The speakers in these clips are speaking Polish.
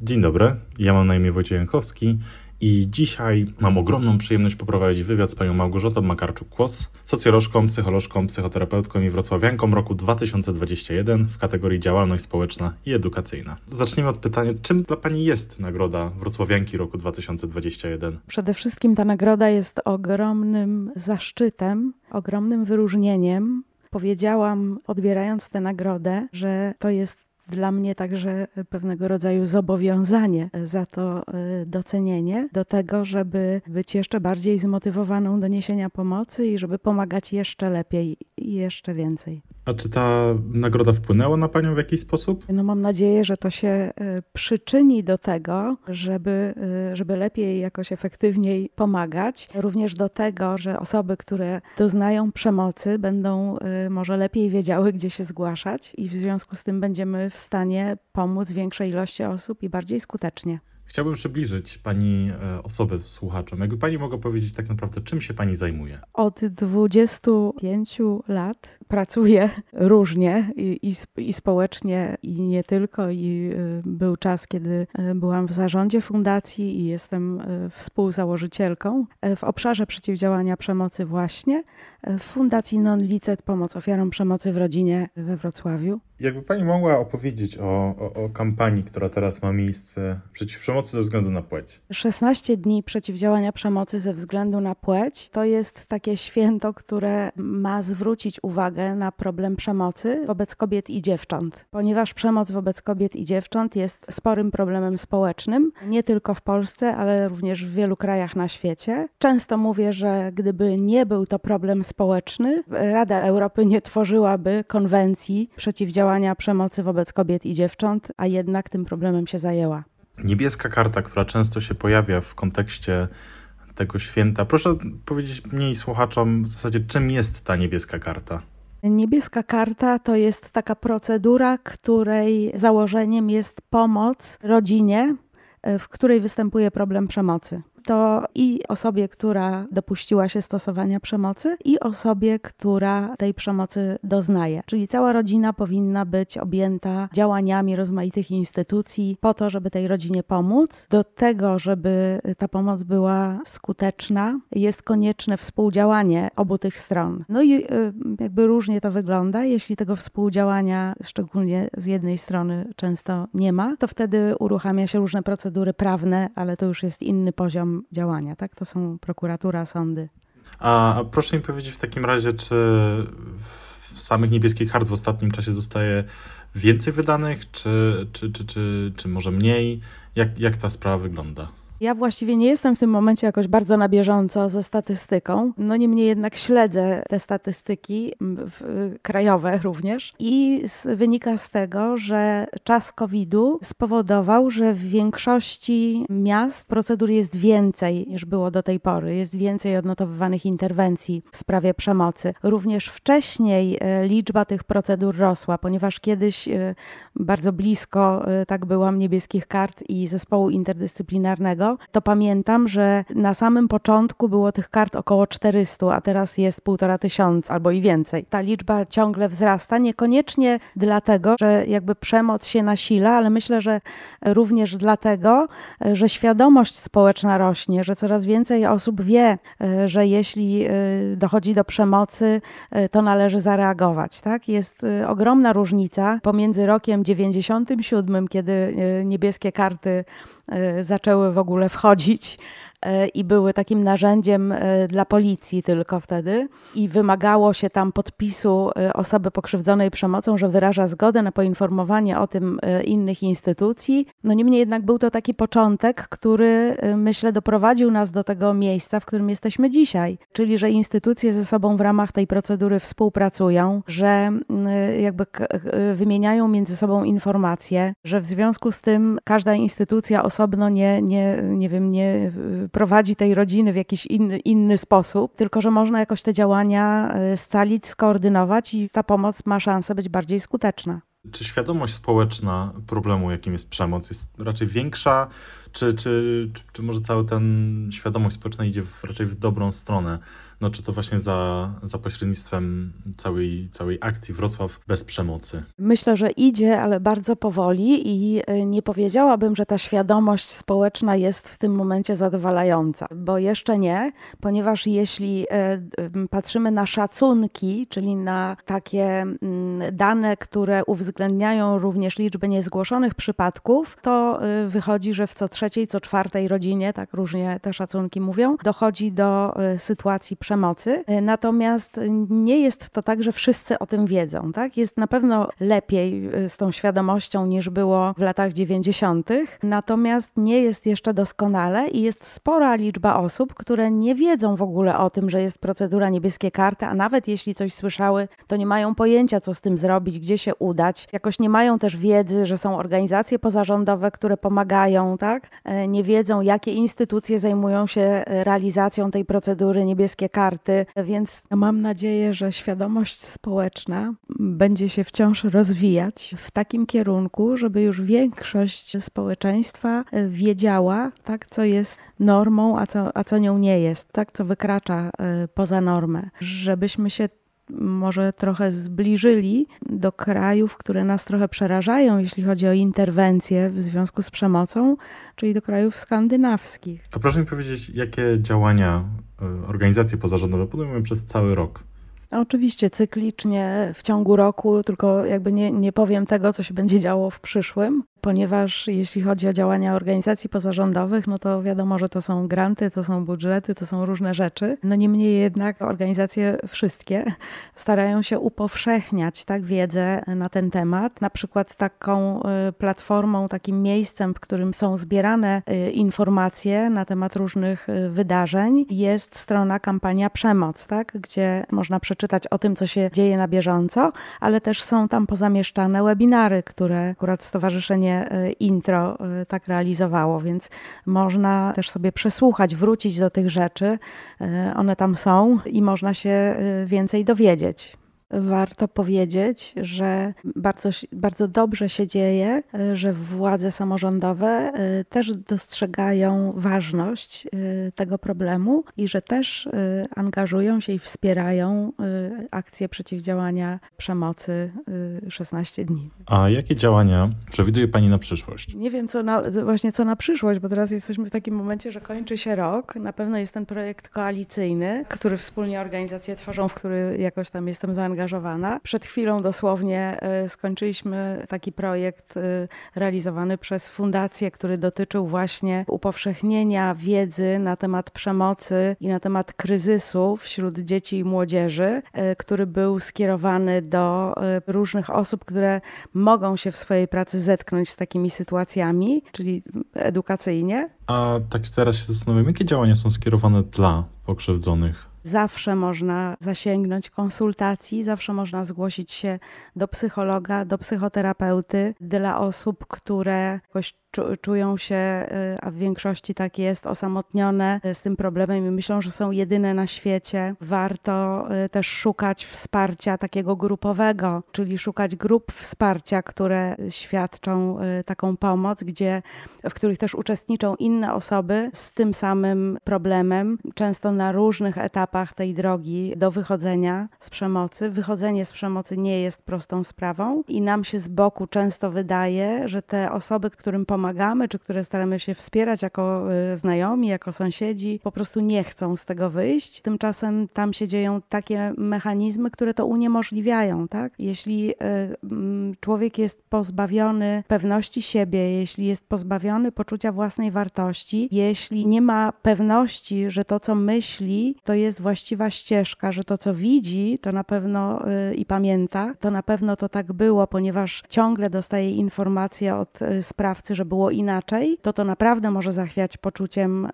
Dzień dobry, ja mam na imię Wojciech Jankowski i dzisiaj mam ogromną przyjemność poprowadzić wywiad z panią Małgorzatą Makarczuk-Kłos, socjolożką, psycholożką, psychoterapeutką i wrocławianką roku 2021 w kategorii działalność społeczna i edukacyjna. Zacznijmy od pytania, czym dla pani jest nagroda wrocławianki roku 2021? Przede wszystkim ta nagroda jest ogromnym zaszczytem, ogromnym wyróżnieniem. Powiedziałam, odbierając tę nagrodę, że to jest dla mnie także pewnego rodzaju zobowiązanie za to e, docenienie, do tego, żeby być jeszcze bardziej zmotywowaną do niesienia pomocy i żeby pomagać jeszcze lepiej i jeszcze więcej. A czy ta nagroda wpłynęła na Panią w jakiś sposób? No mam nadzieję, że to się e, przyczyni do tego, żeby, e, żeby lepiej, jakoś efektywniej pomagać. Również do tego, że osoby, które doznają przemocy, będą może lepiej wiedziały, gdzie się zgłaszać i w związku z tym będziemy w stanie pomóc większej ilości osób i bardziej skutecznie. Chciałbym przybliżyć Pani e, osobę słuchaczom. Jakby Pani mogła powiedzieć tak naprawdę, czym się Pani zajmuje? Od 25 lat pracuję różnie i, i, i społecznie, i nie tylko. I e, był czas, kiedy e, byłam w zarządzie fundacji i jestem współzałożycielką w obszarze przeciwdziałania przemocy właśnie Fundacji Non-Licet Pomoc Ofiarom Przemocy w Rodzinie we Wrocławiu. Jakby Pani mogła opowiedzieć o, o, o, kampanii, która teraz ma miejsce przeciw przemocy ze względu na płeć? 16 dni przeciwdziałania przemocy ze względu na płeć to jest takie święto, które ma zwrócić uwagę na problem przemocy wobec kobiet i dziewcząt, ponieważ przemoc wobec kobiet i dziewcząt jest sporym problemem społecznym, nie tylko w Polsce, ale również w wielu krajach na świecie. Często mówię, że gdyby nie był to problem społeczny, Rada Europy nie tworzyłaby konwencji przeciwdziałania przeciwdziałania przemocy wobec kobiet i dziewcząt, a jednak tym problemem się zajęła. Niebieska karta, która często się pojawia w kontekście tego święta. Proszę powiedzieć mniej słuchaczom w zasadzie, czym jest ta niebieska karta? Niebieska karta to jest taka procedura, której założeniem jest pomoc rodzinie, w której występuje problem przemocy to i osobie, która dopuściła się stosowania przemocy, i osobie, która tej przemocy doznaje. Czyli cała rodzina powinna być objęta działaniami rozmaitych instytucji po to, żeby tej rodzinie pomóc. Do tego, żeby ta pomoc była skuteczna, jest konieczne współdziałanie obu tych stron. No i y, jakby różnie to wygląda. Jeśli tego współdziałania, szczególnie z jednej strony, często nie ma, to wtedy uruchamia się różne procedury prawne, ale to już jest inny poziom działania, tak? To są prokuratura, sądy. A, a proszę mi powiedzieć w takim razie, czy w samych niebieskich kart w ostatnim czasie zostaje więcej wydanych, czy, czy, czy, czy, czy może mniej? Jak, jak ta sprawa wygląda? Ja właściwie nie jestem w tym momencie jakoś bardzo na bieżąco ze statystyką. No niemniej jednak śledzę te statystyki krajowe również i wynika z tego, że czas COVID-u spowodował, że w większości miast procedur jest więcej niż było do tej pory. Jest więcej odnotowywanych interwencji w sprawie przemocy. Również wcześniej e, liczba tych procedur rosła, ponieważ kiedyś e, bardzo blisko tak byłam niebieskich kart i zespołu interdyscyplinarnego to pamiętam, że na samym początku było tych kart około 400, a teraz jest półtora tysiąca albo i więcej. Ta liczba ciągle wzrasta, niekoniecznie dlatego, że jakby przemoc się nasila, ale myślę, że również dlatego, że świadomość społeczna rośnie, że coraz więcej osób wie, że jeśli y, dochodzi do przemocy, y, to należy zareagować. Tak? Jest ogromna różnica pomiędzy rokiem 97, kiedy niebieskie karty zaczęły w ogóle wchodzić i były takim narzędziem e, dla policji tylko wtedy i wymagało się tam podpisu e, osoby pokrzywdzonej przemocą, że wyraża zgodę na poinformowanie o tym innych instytucji. No niemniej jednak był to taki początek, który myślę doprowadził nas do tego miejsca, w którym jesteśmy dzisiaj, czyli że instytucje ze sobą w ramach tej procedury współpracują, że jakby wymieniają między sobą informacje, że w związku z tym każda instytucja osobno nie, nie, nie wiem, nie prowadzi tej rodziny w jakiś inny, inny sposób, tylko że można jakoś te działania e, scalić, skoordynować i ta pomoc ma szansę być bardziej skuteczna. Czy świadomość społeczna problemu, jakim jest przemoc, jest raczej większa, czy, czy, czy, czy może cały ten świadomość społeczna idzie w, raczej w dobrą stronę? No, czy to właśnie za, za pośrednictwem całej, całej akcji Wrocław bez przemocy? Myślę, że idzie, ale bardzo powoli i e, nie powiedziałabym, że ta świadomość społeczna jest w tym momencie zadowalająca, bo jeszcze nie, ponieważ jeśli e, patrzymy na szacunki, czyli na takie mm, dane, które uwzględniają również liczbę niezgłoszonych przypadków, to wychodzi, że w co trzeciej, co czwartej rodzinie, tak różnie te szacunki mówią, dochodzi do sytuacji przemocy. Natomiast nie jest to tak, że wszyscy o tym wiedzą. Tak? Jest na pewno lepiej y, z tą świadomością niż było w latach 90., natomiast nie jest jeszcze doskonale i jest spora liczba osób, które nie wiedzą w ogóle o tym, że jest procedura niebieskie karty, a nawet jeśli coś słyszały, to nie mają pojęcia, co z tym zrobić, gdzie się udać. Jakoś nie mają też wiedzy, że są organizacje pozarządowe, które pomagają, tak? E, nie wiedzą, jakie instytucje zajmują się e, realizacją tej procedury niebieskie karty, więc mam nadzieję, że świadomość społeczna będzie się wciąż rozwijać w takim kierunku, żeby już większość społeczeństwa wiedziała, tak, co jest normą, a co, a co nią nie jest, tak, co wykracza e, poza normę. Żebyśmy się może trochę zbliżyli do krajów, które nas trochę przerażają, jeśli chodzi o interwencje w związku z przemocą, czyli do krajów skandynawskich. A proszę mi powiedzieć, jakie działania e, organizacje pozarządowe podejmują przez cały rok? Oczywiście cyklicznie w ciągu roku, tylko jakby nie, nie powiem tego, co się będzie działo w przyszłym, ponieważ jeśli chodzi o działania organizacji pozarządowych, no to wiadomo, że to są granty, to są budżety, to są różne rzeczy. No niemniej jednak organizacje wszystkie starają się upowszechniać tak, wiedzę na ten temat. Na przykład taką y, platformą, takim miejscem, w którym są zbierane y, informacje na temat różnych y, wydarzeń jest strona kampania Przemoc, tak, gdzie można przeczytać o tym, co się dzieje na bieżąco, ale też są tam pozamieszczane webinary, które akurat Stowarzyszenie E, intro e, tak realizowało, więc można też sobie przesłuchać, wrócić do tych rzeczy. E, one tam są i można się więcej dowiedzieć. Warto powiedzieć, że bardzo, bardzo dobrze się dzieje, że władze samorządowe y, też dostrzegają ważność y, tego problemu i że też angażują się i wspierają akcje przeciwdziałania przemocy 16 dni. A jakie działania przewiduje Pani na przyszłość? Nie wiem, co na, właśnie co na przyszłość, bo teraz jesteśmy w takim momencie, że kończy się rok. Na pewno jest ten projekt koalicyjny, który wspólnie organizacje tworzą, w który jakoś tam jestem zaangażowana zaangażowana. Przed chwilą dosłownie e, skończyliśmy taki projekt e, realizowany przez fundację, który dotyczył właśnie upowszechnienia wiedzy na temat przemocy i na temat kryzysu wśród dzieci i młodzieży, e, który był skierowany do różnych osób, które mogą się w swojej pracy zetknąć z takimi sytuacjami, czyli edukacyjnie. A tak teraz się zastanawiam, jakie działania są skierowane dla pokrzywdzonych? Zawsze można zasięgnąć konsultacji, zawsze można zgłosić się do psychologa, do psychoterapeuty. Dla osób, które jakoś czują się, y, a w większości tak jest, osamotnione z tym problemem i myślą, że są jedyne na świecie. Warto y, też szukać wsparcia takiego grupowego, czyli szukać grup wsparcia, które świadczą y, taką pomoc, gdzie, w których też uczestniczą inne osoby z tym samym problemem, często na różnych etapach tej drogi do wychodzenia z przemocy. Wychodzenie z przemocy nie jest prostą sprawą i nam się z boku często wydaje, że te osoby, którym pomagamy, pomagamy, czy które staramy się wspierać jako y, znajomi, jako sąsiedzi, po prostu nie chcą z tego wyjść. Tymczasem tam się dzieją takie mechanizmy, które to uniemożliwiają. Tak? Jeśli y, mm, człowiek jest pozbawiony pewności siebie, jeśli jest pozbawiony poczucia własnej wartości, jeśli nie ma pewności, że to, co myśli, to jest właściwa ścieżka, że to, co widzi, to na pewno y, i pamięta, to na pewno to tak było, ponieważ ciągle dostaje informacje od sprawcy, że inaczej, to to naprawdę może zachwiać poczuciem y,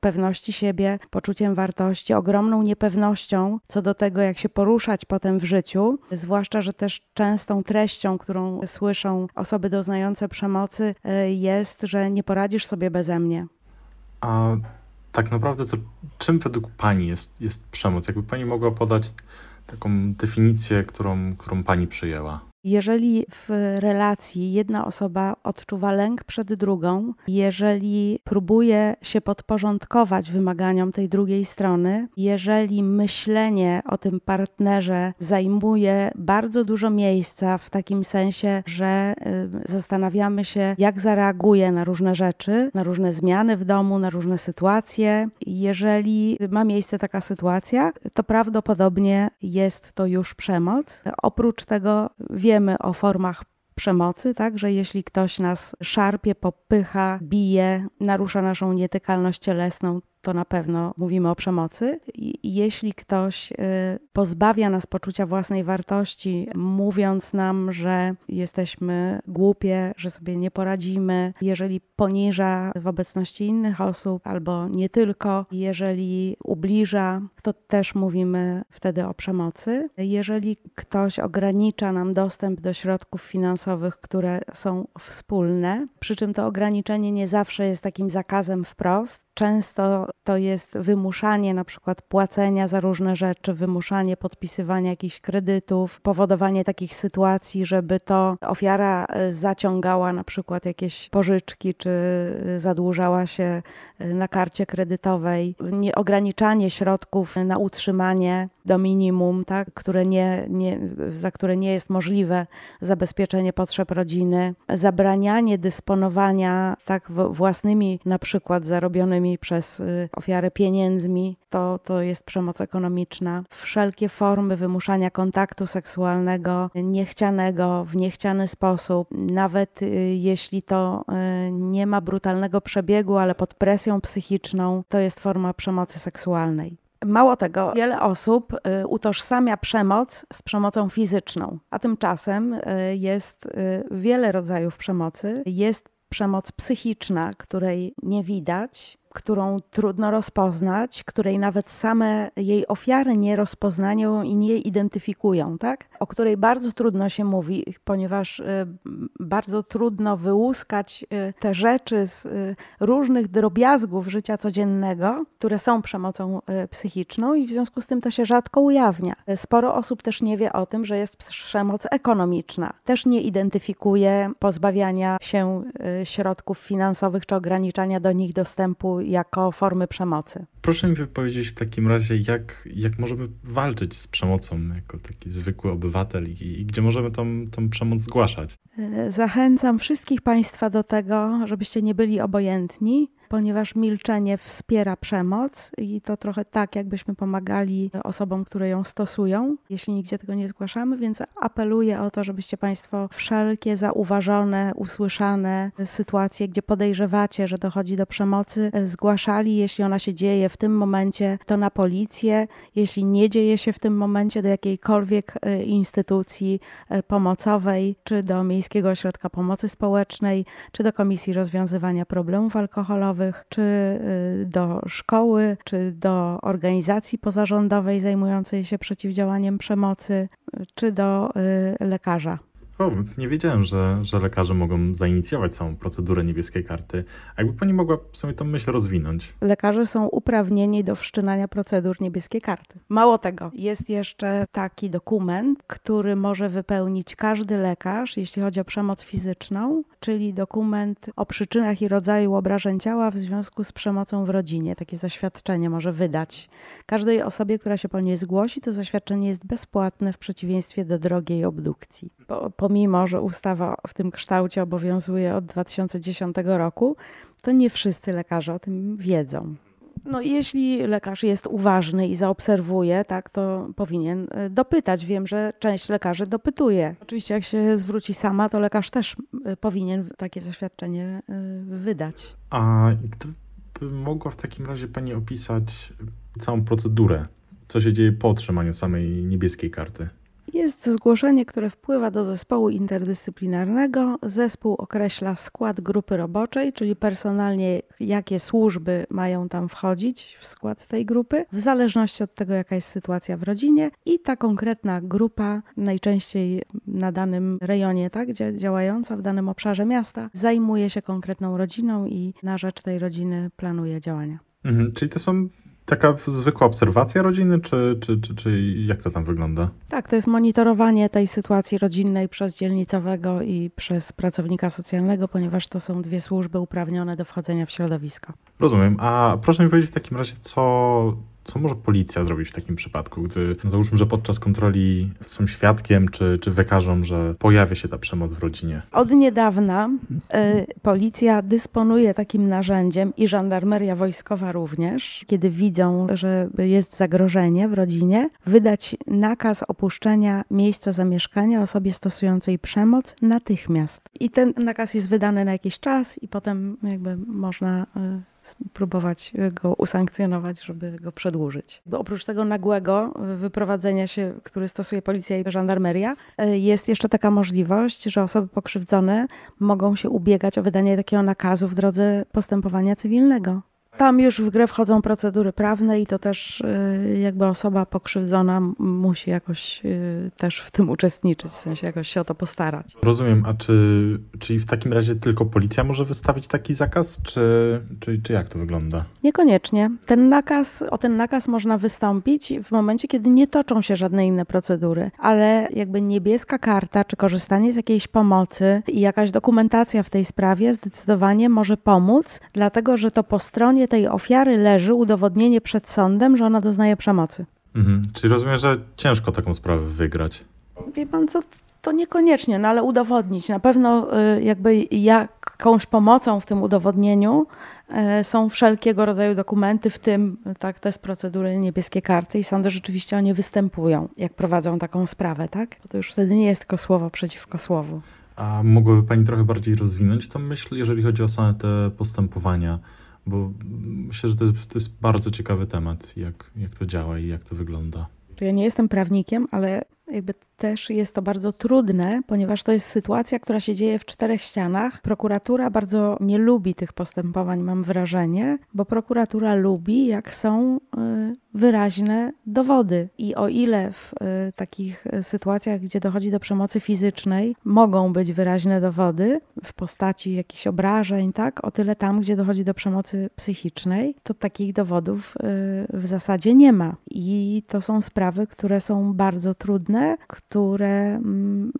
pewności siebie, poczuciem wartości, ogromną niepewnością co do tego, jak się poruszać potem w życiu. Zwłaszcza, że też częstą treścią, którą słyszą osoby doznające przemocy, y, jest, że nie poradzisz sobie beze mnie. A tak naprawdę to czym według Pani jest, jest przemoc? Jakby Pani mogła podać taką definicję, którą, którą Pani przyjęła? Jeżeli w relacji jedna osoba odczuwa lęk przed drugą, jeżeli próbuje się podporządkować wymaganiom tej drugiej strony, jeżeli myślenie o tym partnerze zajmuje bardzo dużo miejsca w takim sensie, że y, zastanawiamy się, jak zareaguje na różne rzeczy, na różne zmiany w domu, na różne sytuacje. Jeżeli ma miejsce taka sytuacja, to prawdopodobnie jest to już przemoc. Oprócz tego wiemy o formach przemocy, tak, że jeśli ktoś nas szarpie, popycha, bije, narusza naszą nietykalność cielesną, to na pewno mówimy o przemocy. Jeśli ktoś y, pozbawia nas poczucia własnej wartości, mówiąc nam, że jesteśmy głupie, że sobie nie poradzimy, jeżeli poniża w obecności innych osób albo nie tylko, jeżeli ubliża, to też mówimy wtedy o przemocy. Jeżeli ktoś ogranicza nam dostęp do środków finansowych, które są wspólne, przy czym to ograniczenie nie zawsze jest takim zakazem wprost, często to jest wymuszanie na przykład płacenia za różne rzeczy, wymuszanie podpisywania jakichś kredytów, powodowanie takich sytuacji, żeby to ofiara e, zaciągała na przykład jakieś pożyczki, czy e, zadłużała się e, na karcie kredytowej, nie, ograniczanie środków na utrzymanie do minimum, tak, które nie, nie, za które nie jest możliwe zabezpieczenie potrzeb rodziny, zabranianie dysponowania tak własnymi na przykład zarobionymi przez y, ofiarę pieniędzmi, to, to jest przemoc ekonomiczna. Wszelkie formy wymuszania kontaktu seksualnego niechcianego w niechciany sposób, nawet y, jeśli to y, nie ma brutalnego przebiegu, ale pod presją psychiczną, to jest forma przemocy seksualnej. Mało tego, wiele osób y, utożsamia przemoc z przemocą fizyczną, a tymczasem y, jest y, wiele rodzajów przemocy. Jest przemoc psychiczna, której nie widać, którą trudno rozpoznać, której nawet same jej ofiary nie rozpoznają i nie identyfikują, tak? o której bardzo trudno się mówi, ponieważ y, bardzo trudno wyłuskać y, te rzeczy z y, różnych drobiazgów życia codziennego, które są przemocą psychiczną i w związku z tym to się rzadko ujawnia. Sporo osób też nie wie o tym, że jest przemoc ekonomiczna. Też nie identyfikuje pozbawiania się środków finansowych czy ograniczania do nich dostępu jako formy przemocy. Proszę mi powiedzieć w takim razie, jak, jak możemy walczyć z przemocą jako taki zwykły obywatel i, i gdzie możemy tą, tą przemoc zgłaszać? Zachęcam wszystkich Państwa do tego, żebyście nie byli obojętni, ponieważ milczenie wspiera przemoc i to trochę tak, jakbyśmy pomagali osobom, które ją stosują, jeśli nigdzie tego nie zgłaszamy, więc apeluję o to, żebyście Państwo wszelkie zauważone, usłyszane sytuacje, gdzie podejrzewacie, że dochodzi do przemocy, zgłaszali, jeśli ona się dzieje w tym momencie, to na policję, jeśli nie dzieje się w tym momencie, do jakiejkolwiek e, instytucji e, pomocowej, czy do Miejskiego Ośrodka Pomocy Społecznej, czy do Komisji Rozwiązywania Problemów Alkoholowych, czy y, do szkoły, czy do organizacji pozarządowej zajmującej się przeciwdziałaniem przemocy, czy do y, lekarza. O, nie wiedziałem, że, że lekarze mogą zainicjować samą procedurę niebieskiej karty. A jakby pani mogła sobie tę myśl rozwinąć? Lekarze są uprawnieni do wszczynania procedur niebieskiej karty. Mało tego, jest jeszcze taki dokument, który może wypełnić każdy lekarz, jeśli chodzi o przemoc fizyczną, czyli dokument o przyczynach i rodzaju obrażeń ciała w związku z przemocą w rodzinie. Takie zaświadczenie może wydać każdej osobie, która się po nie zgłosi. To zaświadczenie jest bezpłatne w przeciwieństwie do drogiej obdukcji. Po, pomimo, że ustawa w tym kształcie obowiązuje od 2010 roku, to nie wszyscy lekarze o tym wiedzą. No jeśli lekarz jest uważny i zaobserwuje, tak, to powinien e, dopytać. Wiem, że część lekarzy dopytuje. Oczywiście jak się zwróci sama, to lekarz też e, powinien takie zaświadczenie e, wydać. A gdyby mogła w takim razie Pani opisać całą procedurę, co się dzieje po otrzymaniu samej niebieskiej karty? Jest zgłoszenie, które wpływa do zespołu interdyscyplinarnego. Zespół określa skład grupy roboczej, czyli personalnie jakie służby mają tam wchodzić w skład tej grupy, w zależności od tego, jaka jest sytuacja w rodzinie. I ta konkretna grupa, najczęściej na danym rejonie, tak, działająca w danym obszarze miasta, zajmuje się konkretną rodziną i na rzecz tej rodziny planuje działania. Mhm, czyli to są taka zwykła obserwacja rodziny, czy, czy, czy, czy jak to tam wygląda? Tak, to jest monitorowanie tej sytuacji rodzinnej przez dzielnicowego i przez pracownika socjalnego, ponieważ to są dwie służby uprawnione do wchodzenia w środowisko. Rozumiem. A proszę mi powiedzieć w takim razie, co co może policja zrobić w takim przypadku, gdy załóżmy, że podczas kontroli są świadkiem czy, czy wykażą, że pojawia się ta przemoc w rodzinie? Od niedawna y, policja dysponuje takim narzędziem i żandarmeria wojskowa również, kiedy widzą, że jest zagrożenie w rodzinie, wydać nakaz opuszczenia miejsca zamieszkania osobie stosującej przemoc natychmiast. I ten nakaz jest wydany na jakiś czas i potem jakby można y, spróbować go usankcjonować, żeby go przedłużyć. Bo oprócz tego nagłego wyprowadzenia się, który stosuje policja i żandarmeria, e, jest jeszcze taka możliwość, że osoby pokrzywdzone mogą się ubiegać o wydanie takiego nakazu w drodze postępowania cywilnego. Tam już w grę wchodzą procedury prawne i to też y, jakby osoba pokrzywdzona musi jakoś y, też w tym uczestniczyć, w sensie jakoś się o to postarać. Rozumiem, a czy czyli w takim razie tylko policja może wystawić taki zakaz, czy, czy, czy jak to wygląda? Niekoniecznie. Ten nakaz, o ten nakaz można wystąpić w momencie, kiedy nie toczą się żadne inne procedury, ale jakby niebieska karta, czy korzystanie z jakiejś pomocy i jakaś dokumentacja w tej sprawie zdecydowanie może pomóc, dlatego że to po stronie tej ofiary leży udowodnienie przed sądem, że ona doznaje przemocy. Mhm. Czyli rozumiem, że ciężko taką sprawę wygrać. Wie pan co, to niekoniecznie, no ale udowodnić. Na pewno y, jakby jakąś pomocą w tym udowodnieniu y, są wszelkiego rodzaju dokumenty, w tym tak, te z procedury niebieskie karty i sądy rzeczywiście o nie występują, jak prowadzą taką sprawę, tak? Bo to już wtedy nie jest tylko słowo przeciwko słowu. A mogłaby Pani trochę bardziej rozwinąć tę myśl, jeżeli chodzi o same te postępowania? Bo myślę, że to jest, to jest bardzo ciekawy temat, jak, jak to działa i jak to wygląda. Ja nie jestem prawnikiem, ale jakby też jest to bardzo trudne, ponieważ to jest sytuacja, która się dzieje w czterech ścianach. Prokuratura bardzo nie lubi tych postępowań, mam wrażenie, bo prokuratura lubi, jak są y, wyraźne dowody. I o ile w y, takich sytuacjach, gdzie dochodzi do przemocy fizycznej, mogą być wyraźne dowody w postaci jakichś obrażeń, tak, o tyle tam, gdzie dochodzi do przemocy psychicznej, to takich dowodów y, w zasadzie nie ma. I to są sprawy, które są bardzo trudne, które mm,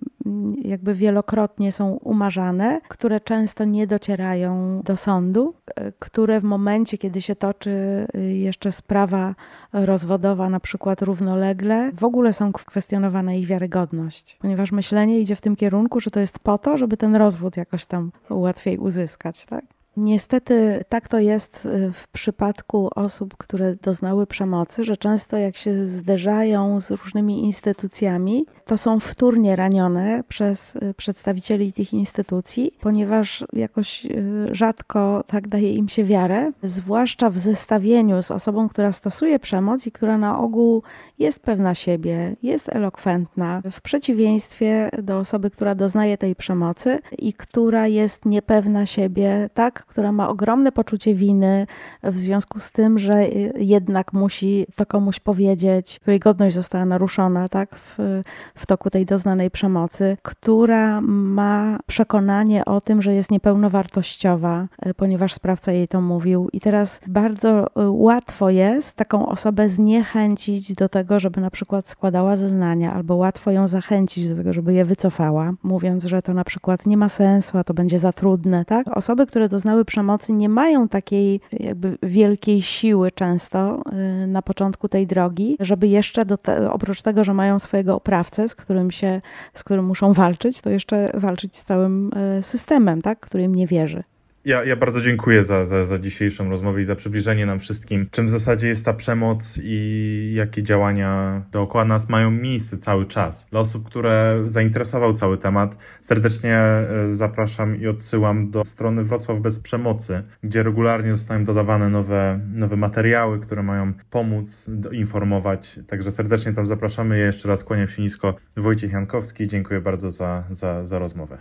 jakby wielokrotnie są umarzane, które często nie docierają do sądu, e, które w momencie, kiedy się toczy y, jeszcze sprawa rozwodowa, na przykład równolegle, w ogóle są kwestionowana ich wiarygodność, ponieważ myślenie idzie w tym kierunku, że to jest po to, żeby ten rozwód jakoś tam łatwiej uzyskać, tak? Niestety tak to jest y, w przypadku osób, które doznały przemocy, że często jak się zderzają z różnymi instytucjami, to są wtórnie ranione przez y, przedstawicieli tych instytucji, ponieważ jakoś y, rzadko tak daje im się wiarę, zwłaszcza w zestawieniu z osobą, która stosuje przemoc i która na ogół jest pewna siebie, jest elokwentna, w przeciwieństwie do osoby, która doznaje tej przemocy i która jest niepewna siebie, tak, która ma ogromne poczucie winy w związku z tym, że jednak musi to komuś powiedzieć, której godność została naruszona, tak, w, w toku tej doznanej przemocy, która ma przekonanie o tym, że jest niepełnowartościowa, ponieważ sprawca jej to mówił. I teraz bardzo łatwo jest taką osobę zniechęcić do tego, tego, żeby na przykład składała zeznania, albo łatwo ją zachęcić do tego, żeby je wycofała, mówiąc, że to na przykład nie ma sensu, a to będzie za trudne, tak? Osoby, które doznały przemocy, nie mają takiej jakby wielkiej siły często y, na początku tej drogi, żeby jeszcze te, oprócz tego, że mają swojego oprawcę, z którym się, z którym muszą walczyć, to jeszcze walczyć z całym y, systemem, tak? Który im nie wierzy. Ja, ja bardzo dziękuję za, za, za dzisiejszą rozmowę i za przybliżenie nam wszystkim, czym w zasadzie jest ta przemoc i jakie działania dookoła nas mają miejsce cały czas. Dla osób, które zainteresował cały temat, serdecznie e, zapraszam i odsyłam do strony Wrocław Bez Przemocy, gdzie regularnie zostają dodawane nowe, nowe materiały, które mają pomóc informować. Także serdecznie tam zapraszamy. Ja jeszcze raz kłaniam się nisko. Wojciech Jankowski, dziękuję bardzo za, za, za rozmowę.